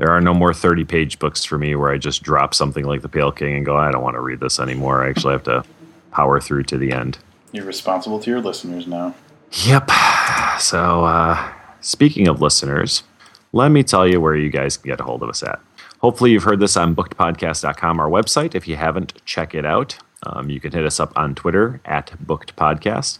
there are no more 30 page books for me where I just drop something like The Pale King and go, I don't want to read this anymore. I actually have to power through to the end. You're responsible to your listeners now. Yep. So, uh, speaking of listeners, let me tell you where you guys can get a hold of us at. Hopefully, you've heard this on bookedpodcast.com, our website. If you haven't, check it out. Um, you can hit us up on Twitter at bookedpodcast.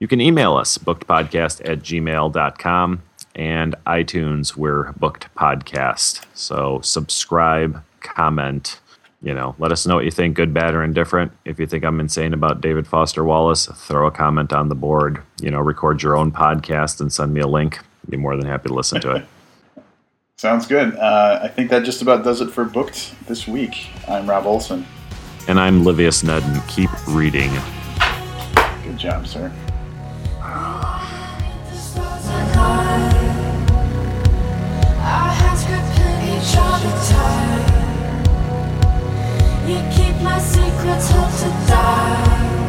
You can email us, bookedpodcast at gmail.com and iTunes, we're booked podcast. So subscribe, comment, you know, let us know what you think, good, bad, or indifferent. If you think I'm insane about David Foster Wallace, throw a comment on the board. You know, record your own podcast and send me a link. I'd be more than happy to listen to it. Sounds good. Uh, I think that just about does it for Booked this week. I'm Rob Olson. And I'm Livius Nedden. Keep reading. Good job, sir. You keep my secrets, hope to die.